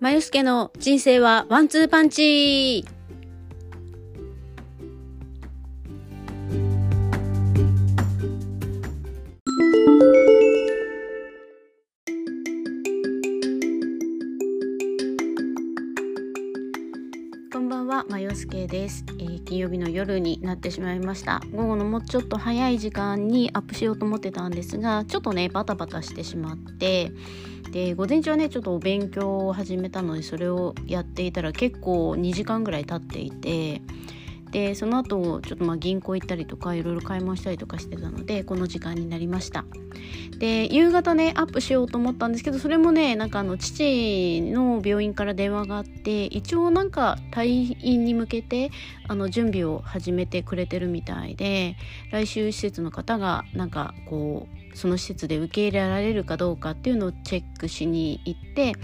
まゆすけの人生はワンツーパンチ。ってしまいました。午後のもうちょっと早い時間にアップしようと思ってたんですが、ちょっとね、バタバタしてしまって、で、午前中はね、ちょっとお勉強を始めたので、それをやっていたら結構2時間ぐらい経っていて、で、その後、ちょっとまあ銀行行ったりとか、いろいろ買い物したりとかしてたので、この時間になりました。で夕方ねアップしようと思ったんですけどそれもねなんかあの父の病院から電話があって一応なんか退院に向けてあの準備を始めてくれてるみたいで来週施設の方がなんかこうその施設で受け入れられるかどうかっていうのをチェックしに行って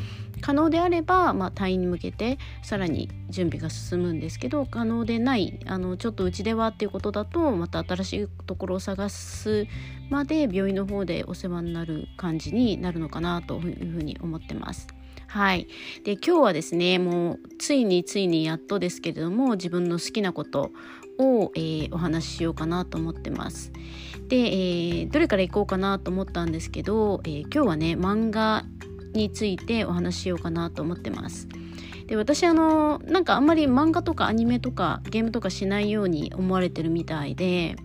可能であれば、まあ、退院に向けてさらに準備が進むんですけど可能でないあのちょっとうちではっていうことだとまた新しいところを探すまで病院の方でお世話になる感じになるのかなというふうに思ってます。はい、で今日はですねもうついについにやっとですけれども自分の好きなことを、えーお話ししようかなと思ってます。で、えーどれからいこうかなと思ったんですけど、えー今日はね漫画についてお話ししようかなと思ってます。で私あのなんかあんまり漫画とかアニメとかゲームとかしないように思われてるみたいで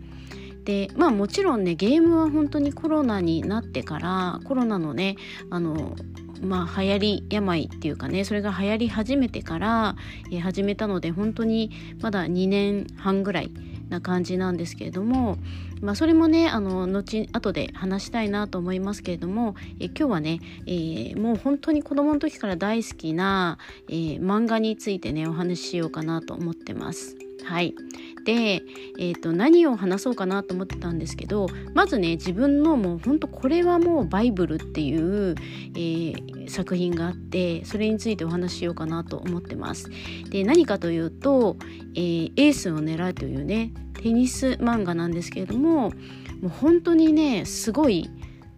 でまあもちろんねゲームは本当にコロナになってからコロナのねあのまあ流行り病っていうかねそれが流行り始めてから、えー始めたので本当にまだ2年半ぐらいな感じなんですけれども、まあ、それもねあの後後で話したいなと思いますけれども、え今日はね、えーもう本当に子供の時から大好きな、えー漫画についてねお話ししようかなと思ってます。はい、で、えー、と何を話そうかなと思ってたんですけどまずね自分のもう本当これはもうバイブルっていう、えー作品があってそれについてお話ししようかなと思ってます。で何かというと、えーエースを狙うというねテニス漫画なんですけれどももう本当にねすごい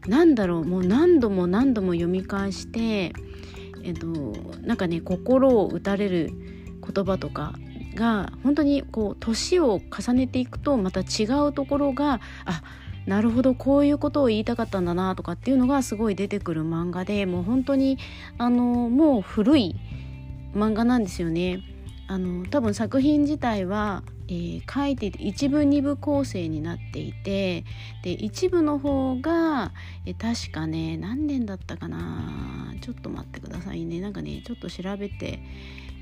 なんだろうもう何度も何度も読み返してえっとなんかね心を打たれる言葉とかが本当にこう年を重ねていくとまた違うところがあなるほどこういうことを言いたかったんだなとかっていうのがすごい出てくる漫画でもう本当にあのもう古い漫画なんですよね。あの多分作品自体は、えー書いていて一部二部構成になっていてで一部の方が、えー確かね何年だったかなちょっと待ってくださいねなんかねちょっと調べて、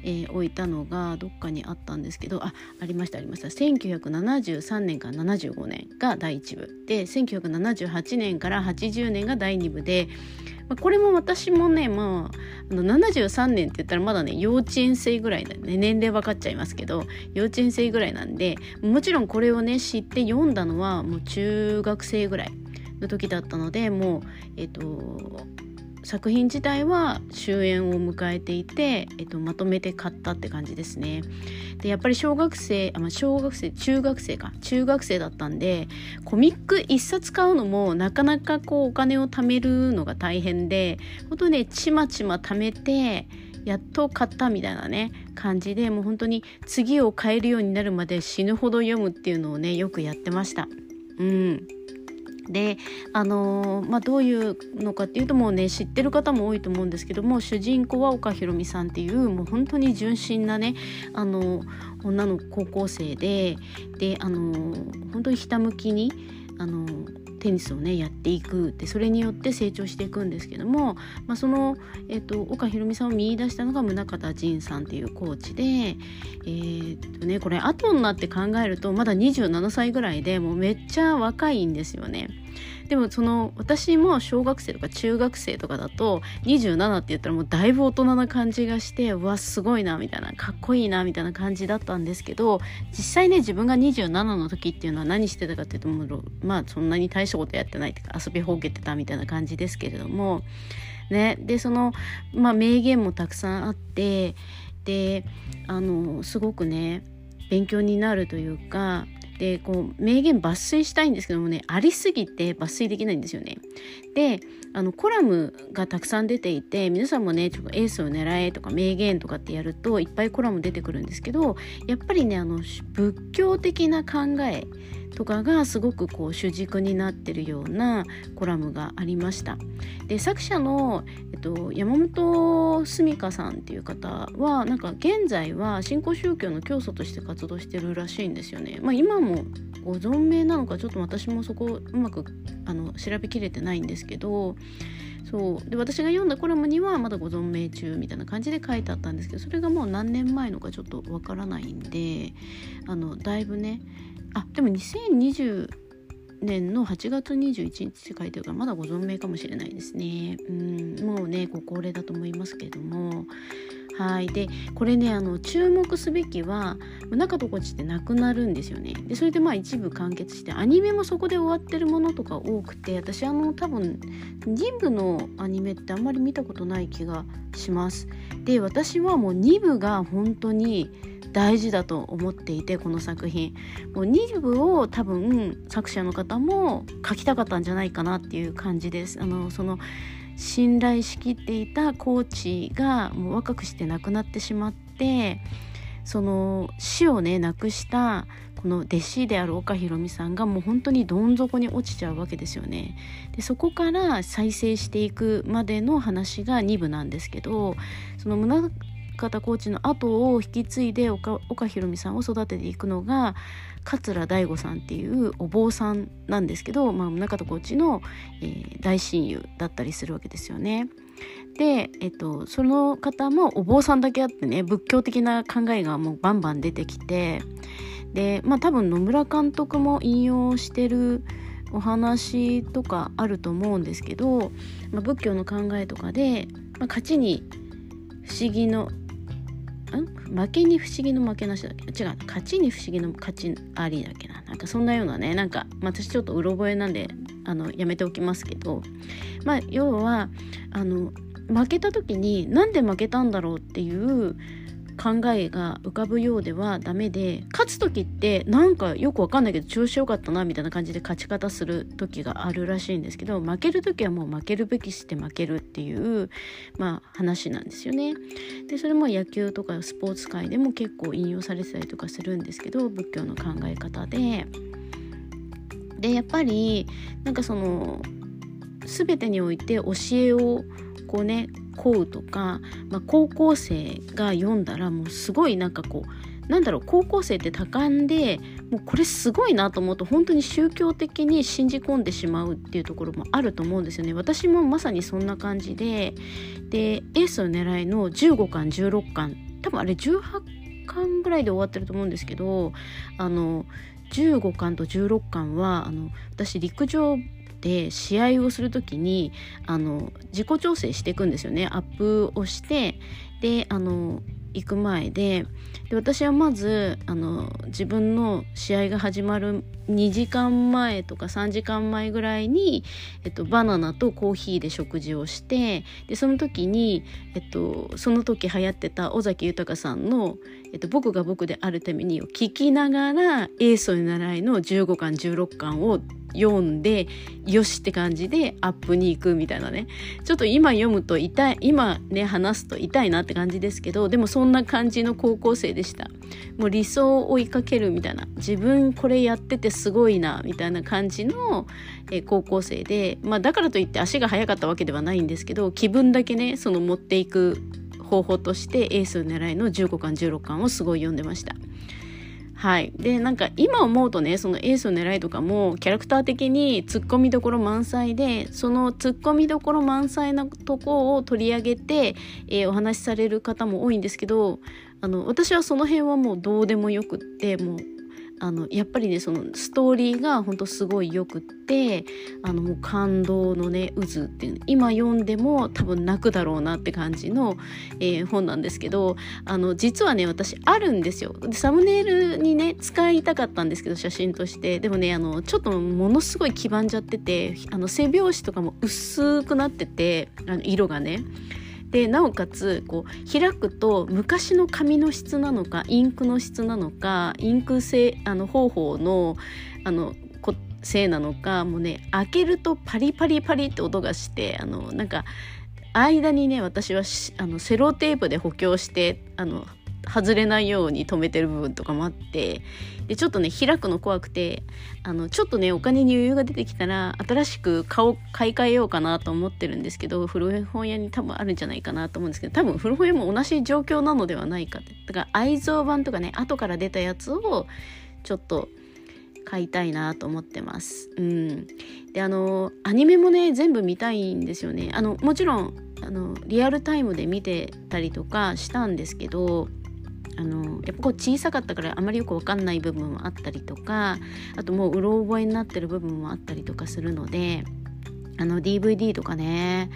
えー置いたのがどっかにあったんですけどあありましたありました。1973年から75年が第1部で1978年から80年が第2部で、まあこれも私もねまああの73年って言ったらまだね幼稚園生ぐらいだね年齢分かっちゃいますけど幼稚園生ぐらいなんでもちろんこれをね知って読んだのはもう中学生ぐらいの時だったのでもうえっと作品自体は終焉を迎えていて、えっと、まとめて買ったって感じですね。でやっぱり小学生あ、ま、小学生中学生か中学生だったんでコミック1冊買うのもなかなかこうお金を貯めるのが大変で本当ねちまちま貯めてやっと買ったみたいなね感じでもう本当に次を買えるようになるまで死ぬほど読むっていうのをねよくやってました。うんであのーまあ、どういうのかっていうともうね知ってる方も多いと思うんですけども主人公は岡ひろみさんっていうもう本当に純真なねあの女の高校生でであのー本当にひたむきにあのーテニスをねやっていくでそれによって成長していくんですけども、まあ、その、えっと岡ひろみさんを見出したのが宗像仁さんっていうコーチで、えーっとね、これ後になって考えるとまだ27歳ぐらいでもうめっちゃ若いんですよね。でもその私も小学生とか中学生とかだと27って言ったらもうだいぶ大人な感じがしてうわすごいなみたいなかっこいいなみたいな感じだったんですけど実際ね自分が27の時っていうのは何してたかっていうともうまあそんなに大したことやってないっていうか遊びほうけてたみたいな感じですけれどもねでそのまあ名言もたくさんあってであのすごくね勉強になるというかでこう名言抜粋したいんですけどもねありすぎて抜粋できないんですよね。であのコラムがたくさん出ていて皆さんもねちょっとエースを狙えとか名言とかってやるといっぱいコラム出てくるんですけどやっぱりねあの仏教的な考えとかがすごくこう主軸になってるようなコラムがありました。で作者の、えっと、山本澄香さんっていう方はなんか現在は新興宗教の教祖として活動してるらしいんですよね、まあ、今もご存命なのかちょっと私もそこうまくあの調べきれてないんですけどそう。で私が読んだコラムにはまだご存命中みたいな感じで書いてあったんですけどそれがもう何年前のかちょっとわからないんであのだいぶねあでも2020年の8月21日って書いてるからまだご存命かもしれないですね。うんもうねご高齢だと思いますけれども。はい。でこれねあの注目すべきは中とこっちってなくなるんですよね。でそれでまあ一部完結してアニメもそこで終わってるものとか多くて私あの多分2部のアニメってあんまり見たことない気がします。で私はもう2部が本当に大事だと思っていてこの作品もう2部を多分作者の方も書きたかったんじゃないかなっていう感じですあのその信頼しきっていたコーチがもう若くして亡くなってしまってその死をね亡くしたこの弟子である岡ひろみさんがもう本当にどん底に落ちちゃうわけですよね。でそこから再生していくまでの話が2部なんですけどその方コーチの後を引き継いで岡岡ひろみさんを育てていくのが桂大吾さんっていうお坊さんなんですけど、まあ、中田コーチの、えー、大親友だったりするわけですよね。で、えっと、その方もお坊さんだけあってね仏教的な考えがもうバンバン出てきてでまあ多分野村監督も引用してるお話とかあると思うんですけど、まあ、仏教の考えとかで、まあ、勝ちに思議のん？負けに不思議の負けなしだっけ？違う。勝ちに不思議の勝ちありだっけな？なんかそんなようなねなんか、まあ、私ちょっとうろ覚えなんであのやめておきますけど。まあ要はあの負けた時に何で負けたんだろうっていう考えが浮かぶようではダメで勝つ時ってなんかよくわかんないけど調子よかったなみたいな感じで勝ち方する時があるらしいんですけど負ける時はもう負けるべきして負けるっていうまあ話なんですよね。でそれも野球とかスポーツ界でも結構引用されてたりとかするんですけど仏教の考え方で。でやっぱりなんかその全てにおいて教えをこうねこうとか、まあ、高校生が読んだらもうすごいなんかこうなんだろう高校生って多感でもうこれすごいなと思うと本当に宗教的に信じ込んでしまうっていうところもあると思うんですよね。私もまさにそんな感じででエースを狙いの15巻16巻多分あれ18巻ぐらいで終わってると思うんですけどあの15巻と16巻はあの私陸上で試合をする時にあの自己調整していくんですよね。アップをしてであの行く前でで私はまずあの自分の試合が始まる2時間前とか3時間前ぐらいに、えっと、バナナとコーヒーで食事をしてでその時に、えっと、その時流行ってた尾崎豊さんの「えっと、僕が僕であるために」を聞きながら「エースに習い」の15巻16巻を読んでよしって感じでアップに行くみたいなね。ちょっと今読むと痛い今ね話すと痛いなって感じですけどでもそんな感じの高校生でした。もう理想を追いかけるみたいな。自分これやっててすごいなみたいな感じの、高校生でまあだからといって足が速かったわけではないんですけど気分だけねその持っていく方法としてエース狙いの15巻16巻をすごい読んでました。はい。で、なんか今思うとね、そのエースの狙いとかもキャラクター的にツッコミどころ満載で、そのツッコミどころ満載なとこを取り上げて、えー、お話しされる方も多いんですけど、あの、私はその辺はもうどうでもよくって、もうあのやっぱりねそのストーリーがほんとすごいよくってあのもう感動のね渦っていう今読んでも多分泣くだろうなって感じの、えー、本なんですけどあの実はね私あるんですよ。でサムネイルにね使いたかったんですけど写真として。でもねあのちょっとものすごい黄ばんじゃっててあの背表紙とかも薄くなっててあの色がね。でなおかつこう開くと昔の紙の質なのかインクの質なのかインク製あの方法のあのせいなのかもうね開けるとパリパリパリって音がしてあのなんか間にね私はあのセロテープで補強してあの外れないように留めてる部分とかもあってでちょっとね開くの怖くてあのちょっとねお金に余裕が出てきたら新しく買買い替えようかなと思ってるんですけど古本屋に多分あるんじゃないかなと思うんですけど多分古本屋も同じ状況なのではないかってだから愛蔵版とかね後から出たやつをちょっと買いたいなと思ってます。うん、であのアニメもね全部見たいんですよね。あのもちろんあのリアルタイムで見てたりとかしたんですけどあのやっぱこう小さかったからあまりよく分かんない部分もあったりとかあともううろ覚えになってる部分もあったりとかするのであの DVD とかね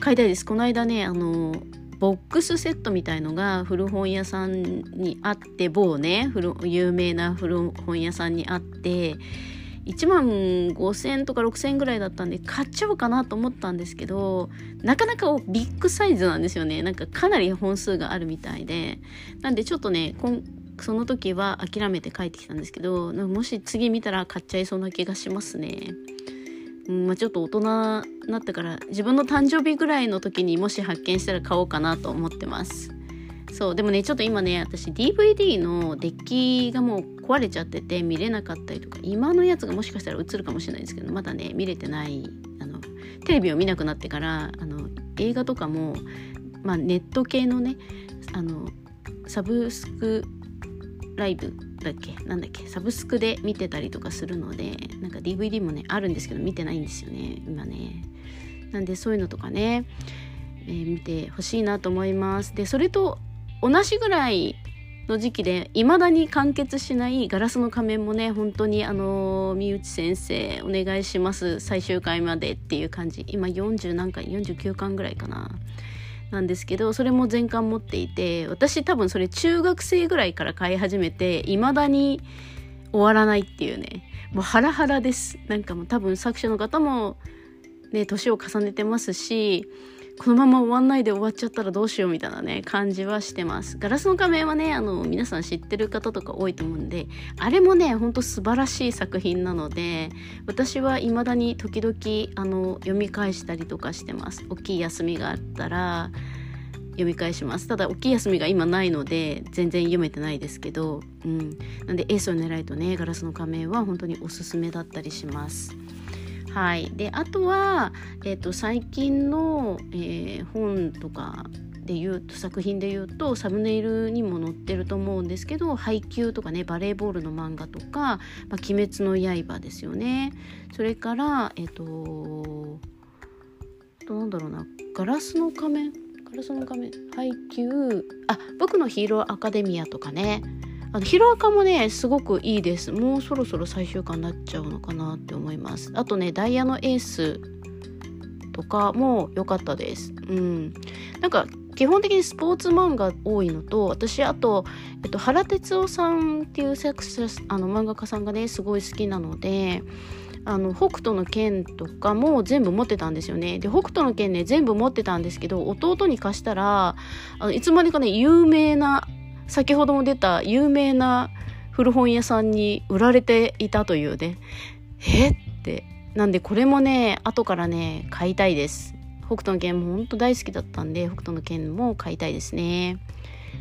買いたいです。この間ねあのボックスセットみたいのが古本屋さんにあって某ね古有名な古本屋さんにあって1万5,000円とか6,000ぐらいだったんで買っちゃおうかなと思ったんですけどなかなかビッグサイズなんですよね。なんかかなり本数があるみたいで。なんでちょっとねその時は諦めて帰ってきたんですけどもし次見たら買っちゃいそうな気がしますね。うんまあ、ちょっと大人になってから自分の誕生日ぐらいの時にもし発見したら買おうかなと思ってます。そうでもねちょっと今ね私 DVD のデッキがもう壊れちゃってて見れなかったりとか今のやつがもしかしたら映るかもしれないですけどまだね見れてないあのテレビを見なくなってからあの映画とかも、まあ、ネット系のねあのサブスクライブだっけ？なんだっけ？サブスクで見てたりとかするのでなんか DVD もねあるんですけど見てないんですよね今ね。なんでそういうのとかね、えー、見てほしいなと思います。でそれと同じぐらいの時期で未だに完結しないガラスの仮面もね本当にあの三内先生お願いします最終回までっていう感じ。今40何回49巻ぐらいかな。なんですけどそれも全巻持っていて私多分それ中学生ぐらいから買い始めて未だに終わらないっていうね。もうハラハラです。なんかもう多分作者の方もね年を重ねてますしこのまま終わんないで終わっちゃったらどうしようみたいなね感じはしてます。ガラスの仮面はねあの皆さん知ってる方とか多いと思うんであれもねほんと素晴らしい作品なので私は未だに時々あの読み返したりとかしてます。大きい休みがあったら読み返します。ただ大きい休みが今ないので全然読めてないですけど、うん、なんでエースを狙いとねガラスの仮面は本当におすすめだったりします。はい、であとは、えーと、最近の、えー、本とかで言うと作品で言うとサムネイルにも載ってると思うんですけど配給とかねバレーボールの漫画とか「まあ、鬼滅の刃」ですよね。それからえっ、ー、ととなんだろうな。ガラスの仮面？ガラスの仮面？配給？あ僕のヒーローアカデミアとかね。あのヒロアカもねすごくいいです。もうそろそろ最終回になっちゃうのかなって思います。あとねダイヤのエースとかも良かったです。うん。なんか基本的にスポーツ漫画多いのと私あと、えっと、原哲夫さんっていうセクスあの漫画家さんがねすごい好きなのであの北斗の剣とかも全部持ってたんですよね。で北斗の剣ね全部持ってたんですけど弟に貸したらあのいつまでかね有名な先ほども出た有名な古本屋さんに売られていたというね。え？って。なんでこれもね後からね買いたいです。北斗の拳も本当大好きだったんで北斗の拳も買いたいですね。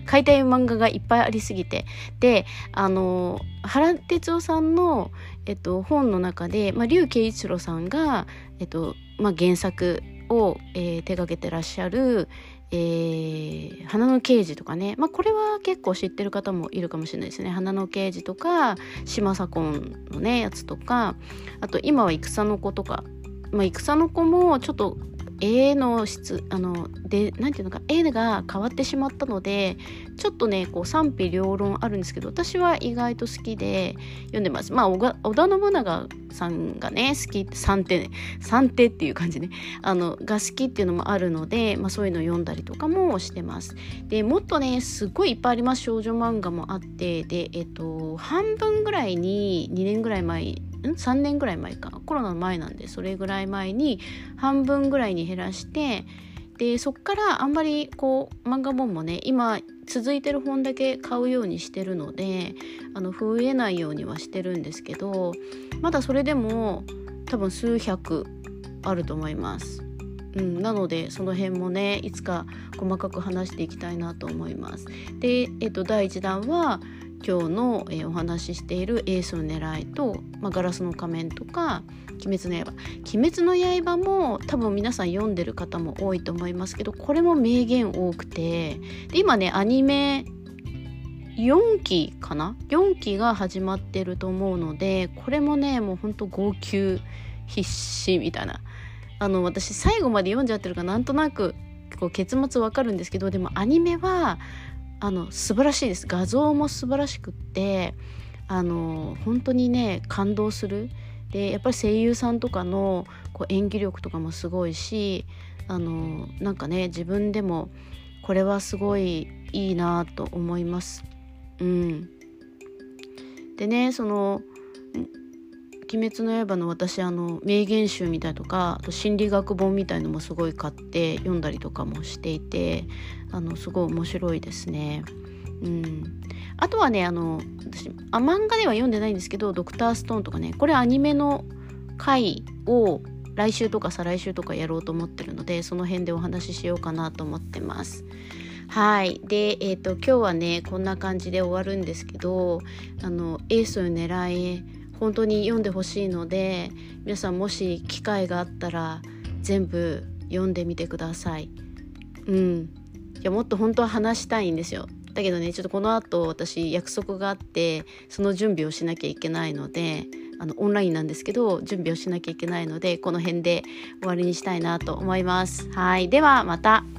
買いたい漫画がいっぱいありすぎて。であの原哲夫さんの、えっと、本の中で、まあ、竜慶一郎さんが、えっとまあ、原作を、えー、手掛けてらっしゃるえー、花の刑事とかね、まあ、これは結構知ってる方もいるかもしれないですね。花の刑事とか島左近のねやつとか。あと今は戦の子とか、まあ、戦の子もちょっと絵の質あので何ていうのか絵が変わってしまったのでちょっとねこう賛否両論あるんですけど私は意外と好きで読んでます。まあ織田信長さんがね好き三手三手っていう感じね。あのが好きっていうのもあるので、まあ、そういうのを読んだりとかもしてます。でもっとねすごいいっぱいあります。少女漫画もあってでえっと半分ぐらいに2年ぐらい前ん？3年ぐらい前かコロナの前なんでそれぐらい前に半分ぐらいに減らしてでそっからあんまりこう漫画本もね今続いてる本だけ買うようにしてるのであの増えないようにはしてるんですけどまだそれでも多分数百あると思います。うん、なのでその辺もねいつか細かく話していきたいなと思います。で、えっと、第1弾は今日の、え、お話ししている「エースの狙いと」まあ、ガラスの仮面」とか「鬼滅の刃」「鬼滅の刃」も多分皆さん読んでる方も多いと思いますけどこれも名言多くてで今ねアニメ4期かな？4期が始まってると思うのでこれもねもうほんと号泣必至みたいな。あの私最後まで読んじゃってるからなんとなくこう結末わかるんですけどでもアニメはあの素晴らしいです。画像も素晴らしくってあの本当にね感動する。でやっぱり声優さんとかのこう演技力とかもすごいしあのなんかね自分でもこれはすごいいいなと思います。うん、でねその鬼滅の刃の私あの名言集みたいとかあと心理学本みたいのもすごい買って読んだりとかもしていてあのすごい面白いですね。うん、あとはねあの私あ漫画では読んでないんですけど「ドクターストーン」とかねこれアニメの回を来週とか再来週とかやろうと思ってるのでその辺でお話ししようかなと思ってます。はいで、えーと、今日はねこんな感じで終わるんですけどあのエースを狙い本当に読んでほしいので皆さんもし機会があったら全部読んでみてください。うん、いやもっと本当は話したいんですよ。だけどねちょっとこの後私約束があってその準備をしなきゃいけないのであのオンラインなんですけど準備をしなきゃいけないのでこの辺で終わりにしたいなと思います。はいではまた。